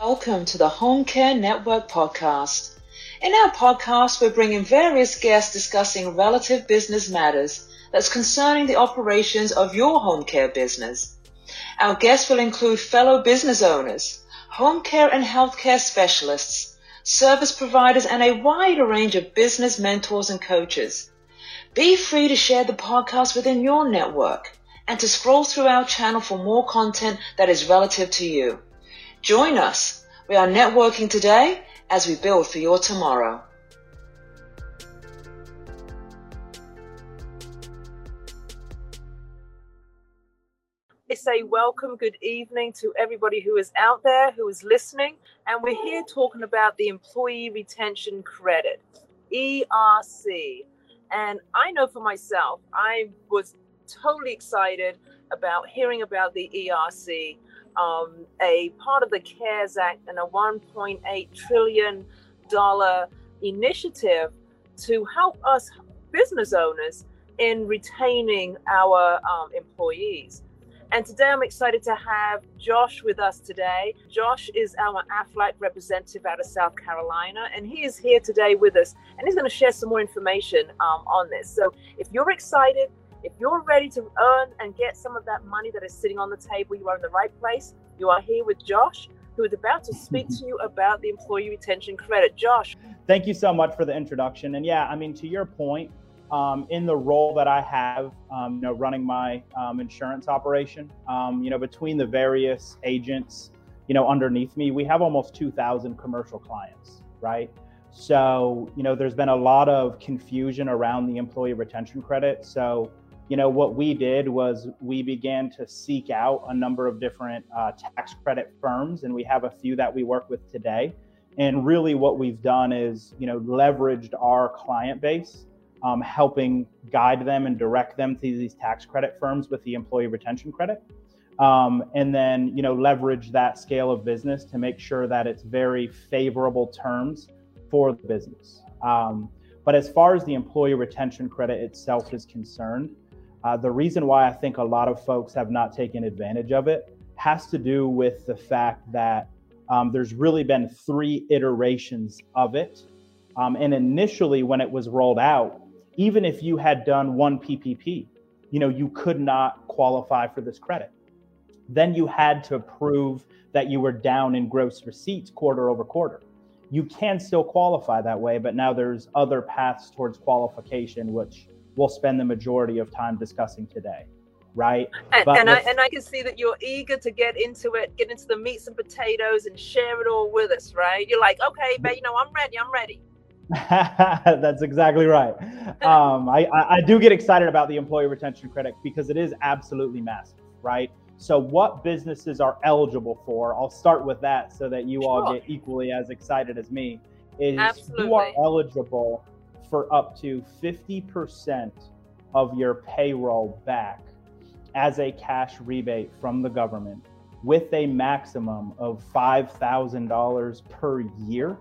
Welcome to the Home Care Network podcast. In our podcast, we're bringing various guests discussing relative business matters that's concerning the operations of your home care business. Our guests will include fellow business owners, home care and healthcare specialists, service providers, and a wider range of business mentors and coaches. Be free to share the podcast within your network and to scroll through our channel for more content that is relative to you. Join us. We are networking today as we build for your tomorrow. It's a welcome, good evening to everybody who is out there, who is listening. And we're here talking about the Employee Retention Credit, ERC. And I know for myself, I was totally excited about hearing about the ERC, um, a part of the CARES Act and a $1.8 trillion initiative to help us business owners in retaining our um, employees. And today I'm excited to have Josh with us today. Josh is our AFLAC representative out of South Carolina, and he is here today with us, and he's going to share some more information um, on this. So if you're excited, if you're ready to earn and get some of that money that is sitting on the table, you are in the right place. You are here with Josh, who is about to speak to you about the employee retention credit. Josh. Thank you so much for the introduction. And yeah, I mean, to your point, um, in the role that I have, um, you know, running my um, insurance operation, um, you know, between the various agents, you know, underneath me, we have almost 2,000 commercial clients, right? So, you know, there's been a lot of confusion around the employee retention credit. So, you know, what we did was we began to seek out a number of different uh, tax credit firms, and we have a few that we work with today. And really, what we've done is, you know, leveraged our client base um, helping guide them and direct them to these tax credit firms with the employee retention credit. Um, and then, you know, leverage that scale of business to make sure that it's very favorable terms for the business. Um, but as far as the employee retention credit itself is concerned, uh, the reason why I think a lot of folks have not taken advantage of it has to do with the fact that um, there's really been three iterations of it. Um, and initially, when it was rolled out, even if you had done one PPP, you know, you could not qualify for this credit. Then you had to prove that you were down in gross receipts quarter over quarter. You can still qualify that way, but now there's other paths towards qualification, which we'll spend the majority of time discussing today right? And, and I and I can see that you're eager to get into it, get into the meats and potatoes, and share it all with us, right? You're like, okay, but you know, I'm ready. I'm ready. That's exactly right. Um, I, I do get excited about the employee retention credit because it is absolutely massive, right? So, what businesses are eligible for? I'll start with that so that you sure. all get equally as excited as me. Is absolutely. you are eligible for up to 50% of your payroll back as a cash rebate from the government with a maximum of $5,000 per year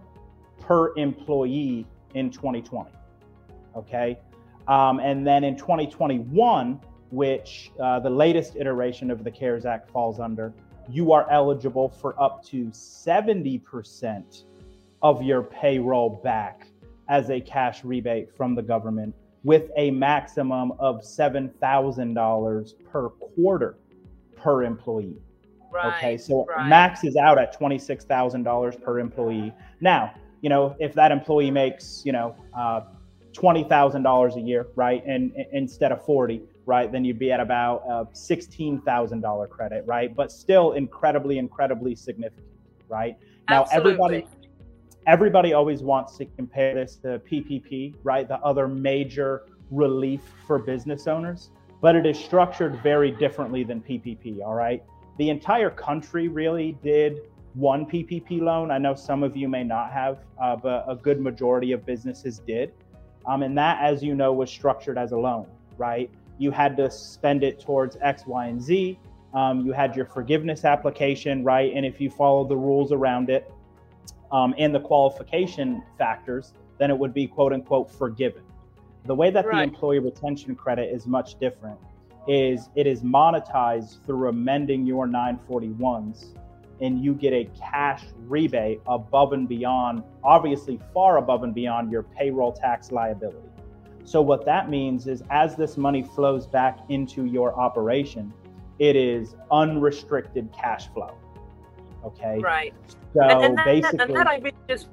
per employee in 2020. Okay. Um, and then in 2021, which uh, the latest iteration of the CARES Act falls under, you are eligible for up to 70% of your payroll back as a cash rebate from the government with a maximum of $7,000 per quarter per employee. Right, okay, so right. max is out at $26,000 per employee. Now, you know, if that employee makes, you know, uh, $20,000 a year, right? And, and, instead of 40, right? Then you'd be at about a $16,000 credit, right? But still incredibly, incredibly significant, right? Now, Absolutely. everybody, everybody always wants to compare this to PPP, right? The other major relief for business owners, but it is structured very differently than PPP, all right? The entire country really did one PPP loan. I know some of you may not have, uh, but a good majority of businesses did. Um, and that, as you know, was structured as a loan, right? You had to spend it towards X, Y, and Z. Um, you had your forgiveness application, right? And if you follow the rules around it um, and the qualification factors, then it would be quote unquote forgiven. The way that right. the employee retention credit is much different is it is monetized through amending your 941s and you get a cash rebate above and beyond, obviously far above and beyond your payroll tax liability. So, what that means is as this money flows back into your operation, it is unrestricted cash flow. Okay. Right. So and, and that, basically, and that I really just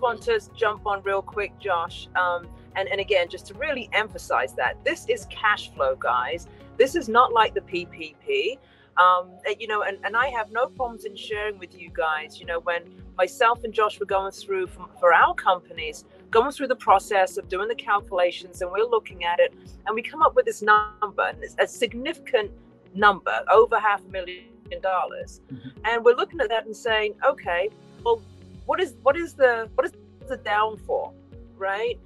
want to jump on real quick, Josh. Um, and, and again, just to really emphasize that this is cash flow, guys. This is not like the PPP. Um, you know, and, and I have no problems in sharing with you guys, you know, when myself and Josh were going through from, for our companies, going through the process of doing the calculations and we're looking at it and we come up with this number and it's a significant number, over half a million dollars. Mm-hmm. And we're looking at that and saying, okay, well, what is what is the what is the downfall, right?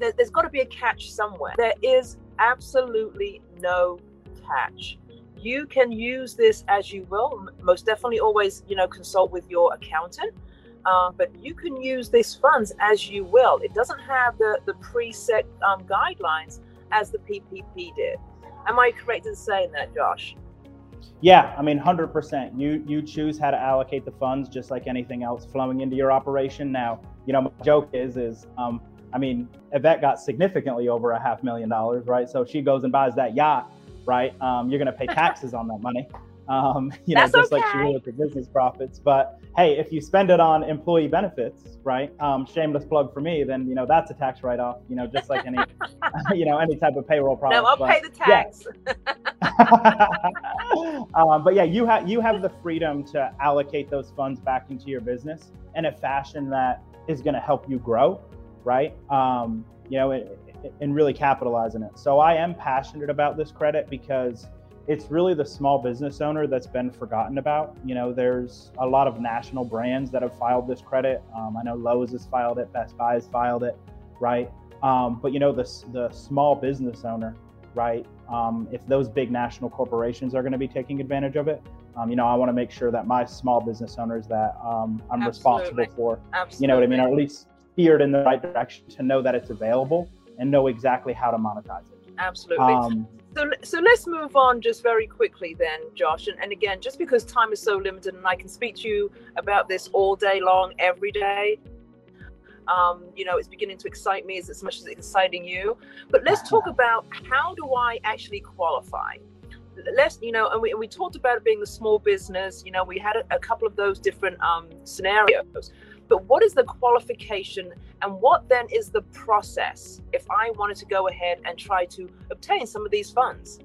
There, there's got to be a catch somewhere. There is absolutely no catch you can use this as you will. Most definitely, always you know consult with your accountant. Uh, but you can use these funds as you will. It doesn't have the the preset um, guidelines as the PPP did. Am I correct in saying that, Josh? Yeah, I mean, hundred percent. You you choose how to allocate the funds, just like anything else flowing into your operation. Now, you know, my joke is is um, I mean, Yvette got significantly over a half million dollars, right? So she goes and buys that yacht right? Um, you're going to pay taxes on that money. Um, you know, That's just okay. like she would with the business profits. But hey, if you spend it on employee benefits, right? Um, shameless plug for me, then you know that's a tax write-off. You know, just like any, you know, any type of payroll product. No, I'll but, pay the tax. Yeah. Um, but yeah, you have you have the freedom to allocate those funds back into your business in a fashion that is going to help you grow, right? Um, you know, it, and really capitalizing it. So I am passionate about this credit because it's really the small business owner that's been forgotten about. You know, there's a lot of national brands that have filed this credit. Um, I know Lowe's has filed it, Best Buy has filed it, right? Um, but you know, the the small business owner, right? Um, if those big national corporations are going to be taking advantage of it, um, you know, I want to make sure that my small business owners that um, I'm Absolutely. responsible for, Absolutely. you know what I mean, or at least steered in the right direction to know that it's available and know exactly how to monetize it. Absolutely. Um, so, so let's move on just very quickly then, Josh. And, and again, just because time is so limited and I can speak to you about this all day long, every day, um, you know, it's beginning to excite me as, much as it's exciting you. But let's talk about how do I actually qualify? Let's, you know, and we, we talked about it being a small business. You know, we had a, a couple of those different um, scenarios. But what is the qualification and what then is the process if I wanted to go ahead and try to obtain some of these funds?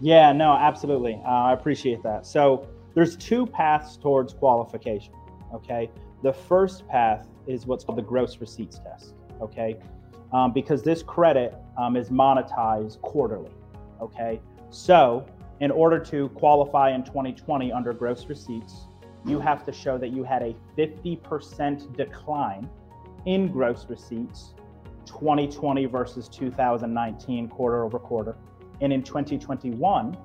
Yeah, no, absolutely. Uh, I appreciate that. So there's two paths towards qualification. Okay. The first path is what's called the gross receipts test. Okay. Um, because this credit um, is monetized quarterly. Okay. So in order to qualify in 2020 under gross receipts, you have to show that you had a 50% decline in gross receipts 2020 versus 2019 quarter over quarter. And in 2021,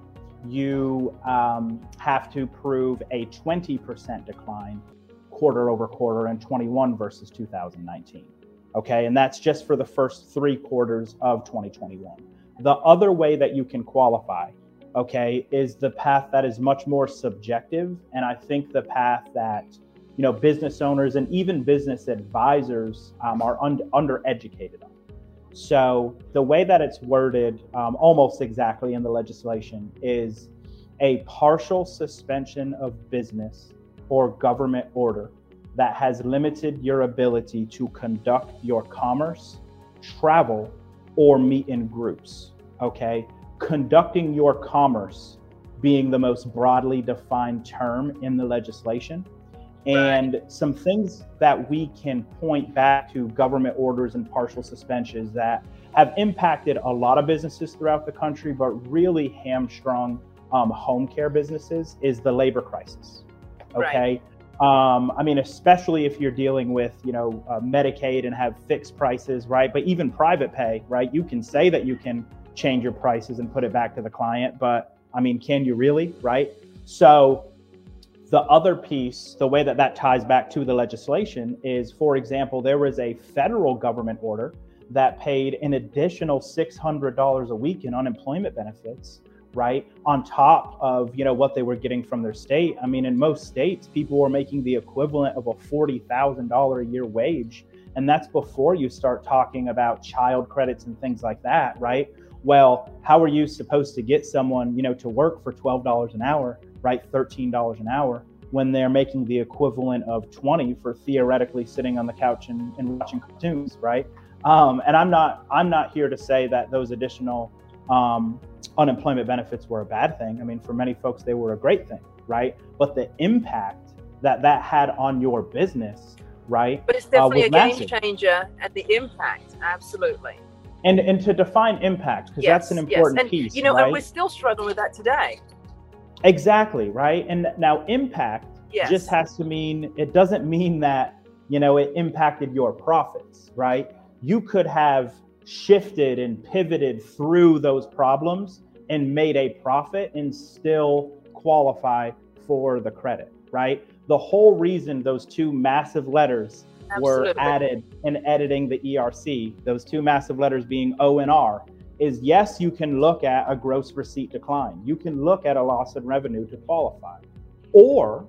you um, have to prove a 20% decline quarter over quarter in 21 versus 2019. Okay, and that's just for the first three quarters of 2021. The other way that you can qualify okay, is the path that is much more subjective. And I think the path that, you know, business owners and even business advisors um, are un- undereducated on. So the way that it's worded um, almost exactly in the legislation is a partial suspension of business or government order that has limited your ability to conduct your commerce, travel, or meet in groups. Okay conducting your commerce being the most broadly defined term in the legislation. And some things that we can point back to government orders and partial suspensions that have impacted a lot of businesses throughout the country, but really hamstrung um, home care businesses is the labor crisis. Okay. Right. Um, I mean, especially if you're dealing with, you know, uh, Medicaid and have fixed prices, right? But even private pay, right? You can say that you can change your prices and put it back to the client. But I mean, can you really? Right. So the other piece, the way that that ties back to the legislation is, for example, there was a federal government order that paid an additional $600 a week in unemployment benefits right? On top of, you know, what they were getting from their state. I mean, in most states, people were making the equivalent of a $40,000 a year wage. And that's before you start talking about child credits and things like that, right? Well, how are you supposed to get someone, you know, to work for $12 an hour, right? $13 an hour when they're making the equivalent of 20 for theoretically sitting on the couch and, and watching cartoons, right? Um, and I'm not I'm not here to say that those additional um, unemployment benefits were a bad thing. I mean, for many folks, they were a great thing, right? But the impact that that had on your business, right? But it's definitely uh, a game massive. changer and the impact, absolutely. And and to define impact, because yes, that's an important yes. and, piece. You know, right? and we're still struggling with that today. Exactly, right? And now impact yes. just has to mean it doesn't mean that, you know, it impacted your profits, right? You could have shifted and pivoted through those problems and made a profit and still qualify for the credit, right? The whole reason those two massive letters Absolutely. were added in editing the ERC, those two massive letters being O and R, is yes, you can look at a gross receipt decline. You can look at a loss in revenue to qualify. Or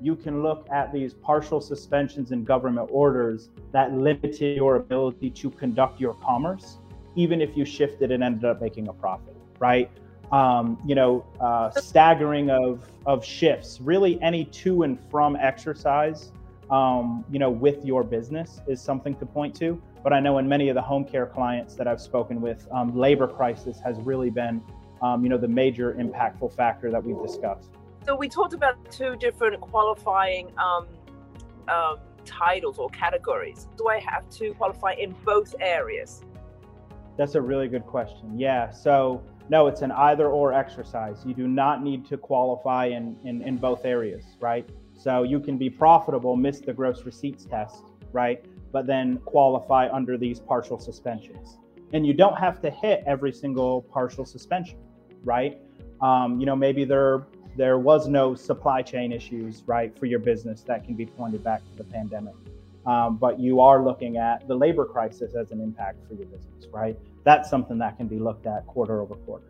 you can look at these partial suspensions in government orders that limited your ability to conduct your commerce, even if you shifted and ended up making a profit, right? Um, you know, uh, staggering of of shifts, really any to and from exercise, um, you know, with your business is something to point to. But I know in many of the home care clients that I've spoken with, um, labor crisis has really been, um, you know, the major impactful factor that we've discussed. So we talked about two different qualifying um, um, titles or categories. Do I have to qualify in both areas? That's a really good question. Yeah. So no, it's an either or exercise. You do not need to qualify in, in, in both areas, right? So you can be profitable, miss the gross receipts test, right? But then qualify under these partial suspensions. And you don't have to hit every single partial suspension, right? Um, you know, maybe they're there was no supply chain issues, right, for your business that can be pointed back to the pandemic. Um, but you are looking at the labor crisis as an impact for your business, right? That's something that can be looked at quarter over quarter.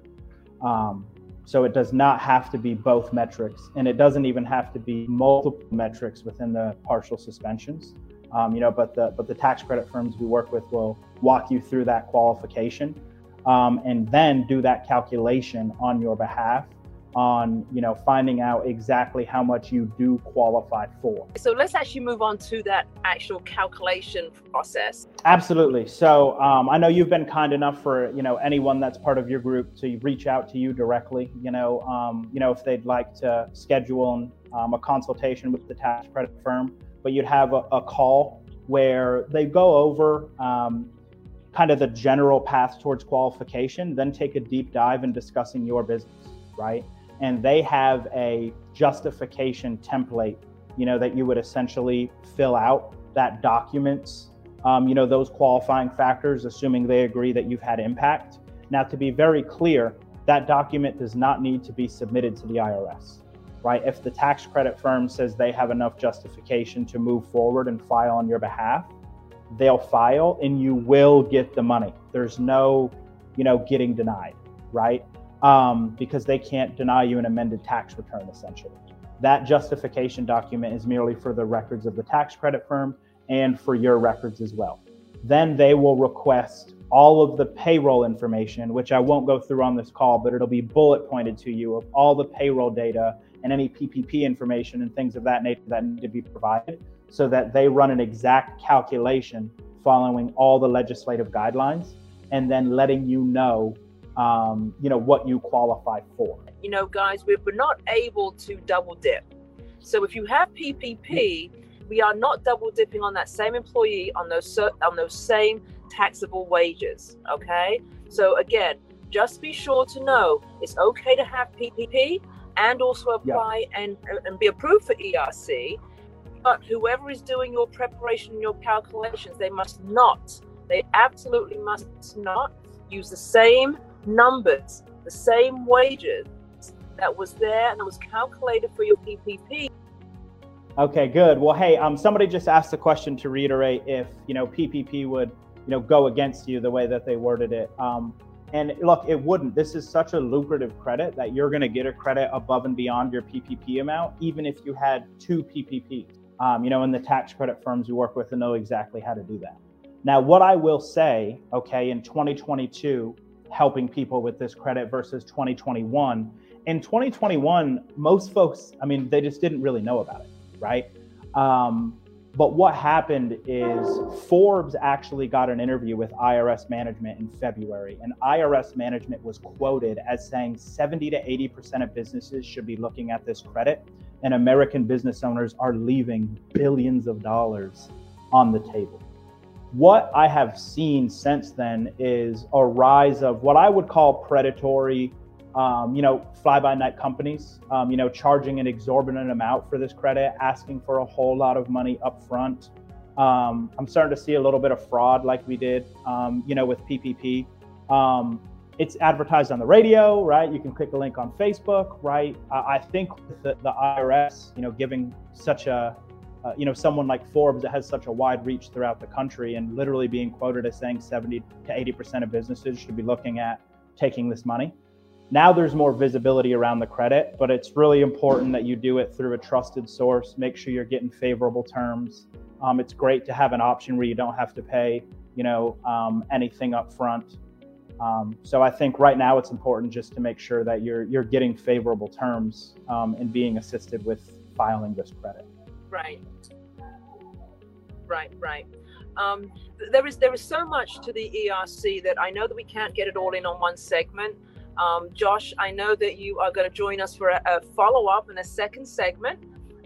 Um, so it does not have to be both metrics, and it doesn't even have to be multiple metrics within the partial suspensions. Um, you know, but the but the tax credit firms we work with will walk you through that qualification, um, and then do that calculation on your behalf on you know finding out exactly how much you do qualify for. So let's actually move on to that actual calculation process. Absolutely. So um, i know you've been kind enough for you know anyone that's part of your group to reach out to you directly you know um, you know if they'd like to schedule um, a consultation with the tax credit firm. But you'd have a, a call where they go over um, kind of the general path towards qualification then take a deep dive in discussing your business right and they have a justification template, you know, that you would essentially fill out that documents, um, you know, those qualifying factors, assuming they agree that you've had impact. Now, to be very clear, that document does not need to be submitted to the IRS, right? If the tax credit firm says they have enough justification to move forward and file on your behalf, they'll file and you will get the money. There's no, you know, getting denied, right? Um, because they can't deny you an amended tax return, essentially. That justification document is merely for the records of the tax credit firm and for your records as well. Then they will request all of the payroll information, which I won't go through on this call, but it'll be bullet pointed to you of all the payroll data and any PPP information and things of that nature that need to be provided so that they run an exact calculation following all the legislative guidelines and then letting you know um, you know what you qualify for. You know, guys, we're, we're not able to double dip. So if you have PPP, we are not double dipping on that same employee on those on those same taxable wages. Okay, so again, just be sure to know it's okay to have PPP and also apply and and be approved for ERC. But whoever is doing your preparation, and your calculations, they must not, they absolutely must not use the same numbers, the same wages that was there and that was calculated for your PPP. Okay, good. Well, hey, um, somebody just asked the question to reiterate if you know PPP would you know go against you the way that they worded it. Um, And look, it wouldn't. This is such a lucrative credit that you're going to get a credit above and beyond your PPP amount, even if you had two PPPs. Um, you know, in the tax credit firms we work with know exactly how to do that. Now, what I will say, okay, in 2022, helping people with this credit versus 2021, in 2021, most folks, I mean, they just didn't really know about it, right? Um, but what happened is Forbes actually got an interview with IRS management in February, and IRS management was quoted as saying 70 to 80% of businesses should be looking at this credit, and American business owners are leaving billions of dollars on the table. What I have seen since then is a rise of what I would call predatory um, you know, fly by night companies, um, you know, charging an exorbitant amount for this credit, asking for a whole lot of money up front. Um, I'm starting to see a little bit of fraud like we did, um, you know, with PPP. Um, it's advertised on the radio, right? You can click a link on Facebook, right? I think the, the IRS, you know, giving such a, uh, you know, someone like Forbes that has such a wide reach throughout the country and literally being quoted as saying 70 to 80% of businesses should be looking at taking this money. Now there's more visibility around the credit, but it's really important that you do it through a trusted source. Make sure you're getting favorable terms. Um, it's great to have an option where you don't have to pay, you know, um, anything up front. Um, so I think right now it's important just to make sure that you're you're getting favorable terms um, and being assisted with filing this credit. Right. Right. Right. Um, there is there is so much to the ERC that I know that we can't get it all in on one segment. Um, Josh, I know that you are going to join us for a, a follow up in a second segment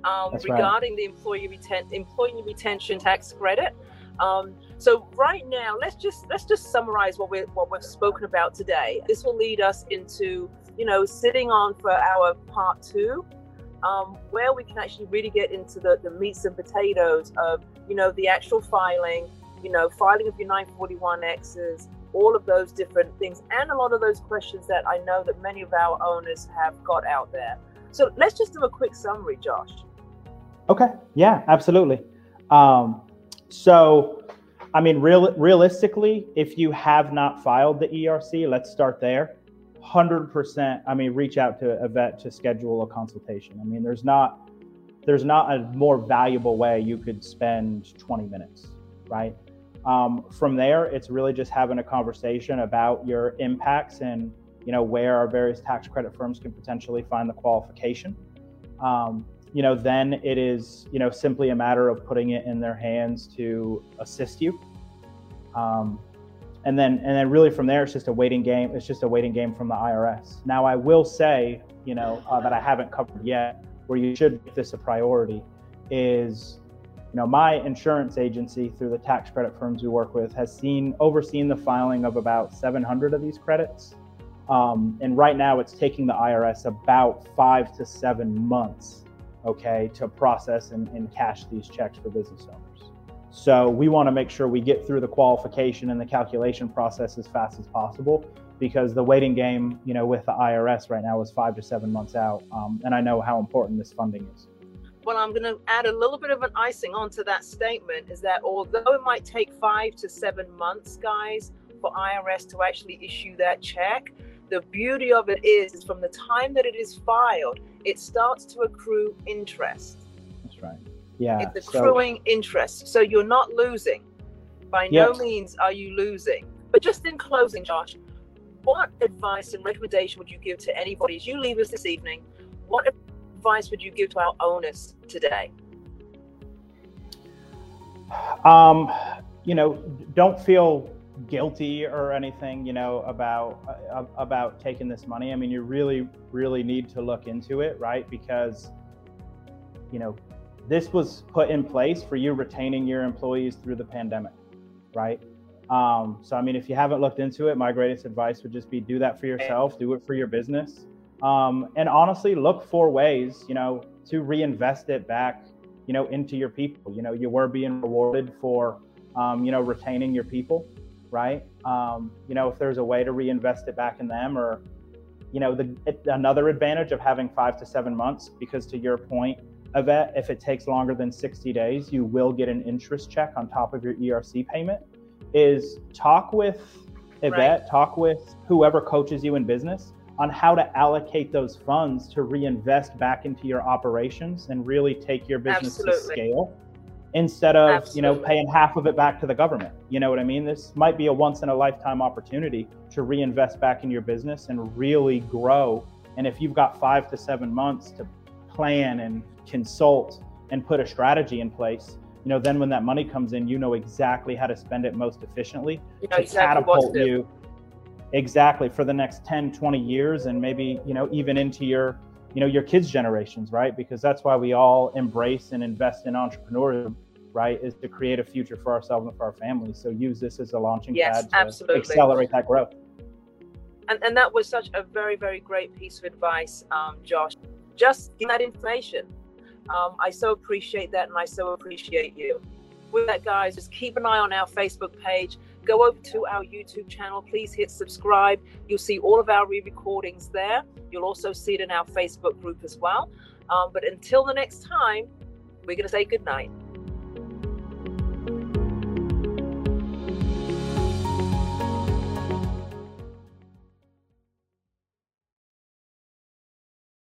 um, regarding right. the employee, reten- employee retention tax credit. Um, so right now, let's just let's just summarize what we what we've spoken about today. This will lead us into you know sitting on for our part two, um, where we can actually really get into the the meats and potatoes of you know the actual filing, you know filing of your 941x's, all of those different things and a lot of those questions that I know that many of our owners have got out there. So let's just do a quick summary, Josh. Okay. Yeah, absolutely. Um, so, I mean, real, realistically, if you have not filed the ERC, let's start there. 100%. I mean, reach out to Yvette to schedule a consultation. I mean, there's not there's not a more valuable way you could spend 20 minutes, right? Um, from there, it's really just having a conversation about your impacts and you know where our various tax credit firms can potentially find the qualification. Um, you know, then it is you know simply a matter of putting it in their hands to assist you. Um, and then and then really from there, it's just a waiting game. It's just a waiting game from the IRS. Now, I will say, you know, uh, that I haven't covered yet, where you should make this a priority, is you know, my insurance agency through the tax credit firms we work with has seen overseen the filing of about 700 of these credits. Um, and right now it's taking the IRS about five to seven months, okay, to process and, and cash these checks for business owners. So we want to make sure we get through the qualification and the calculation process as fast as possible because the waiting game, you know, with the IRS right now is five to seven months out. Um, and I know how important this funding is well, I'm going to add a little bit of an icing onto that statement is that although it might take five to seven months, guys, for IRS to actually issue that check, the beauty of it is, is from the time that it is filed, it starts to accrue interest. Yeah. It's accruing so, interest. So you're not losing. By no means are you losing. But just in closing, Josh, what advice and recommendation would you give to anybody as you leave us this evening? What advice would you give to our owners today? Um, you know, don't feel guilty or anything, you know, about uh, about taking this money. I mean, you really, really need to look into it, right? Because, you know, this was put in place for you retaining your employees through the pandemic, right? Um, so, I mean, if you haven't looked into it, my greatest advice would just be do that for yourself, do it for your business. Um, and honestly look for ways you know to reinvest it back you know into your people. You know you were being rewarded for um, you know retaining your people right? Um, you know if there's a way to reinvest it back in them or you know the another advantage of having five to seven months because to your point Yvette, if it takes longer than 60 days you will get an interest check on top of your erc payment is talk with Yvette, right. talk with whoever coaches you in business on how to allocate those funds to reinvest back into your operations and really take your business Absolutely. to scale instead of Absolutely. you know paying half of it back to the government you know what i mean this might be a once in a lifetime opportunity to reinvest back in your business and really grow and if you've got five to seven months to plan and consult and put a strategy in place you know then when that money comes in you know exactly how to spend it most efficiently you know to exactly catapult you exactly for the next 10 20 years and maybe you know even into your you know your kids generations right? Because that's why we all embrace and invest in entrepreneurship right is to create a future for ourselves and for our families. So use this as a launching yes, pad to absolutely. accelerate that growth. And, and that was such a very very great piece of advice um, josh. Just that information um, i so appreciate that and i so appreciate you with that guys just keep an eye on our facebook page go over to our YouTube channel. Please hit subscribe. You'll see all of our re recordings there. You'll also see it in our Facebook group as well. Um, but until the next time, we're going to say good night.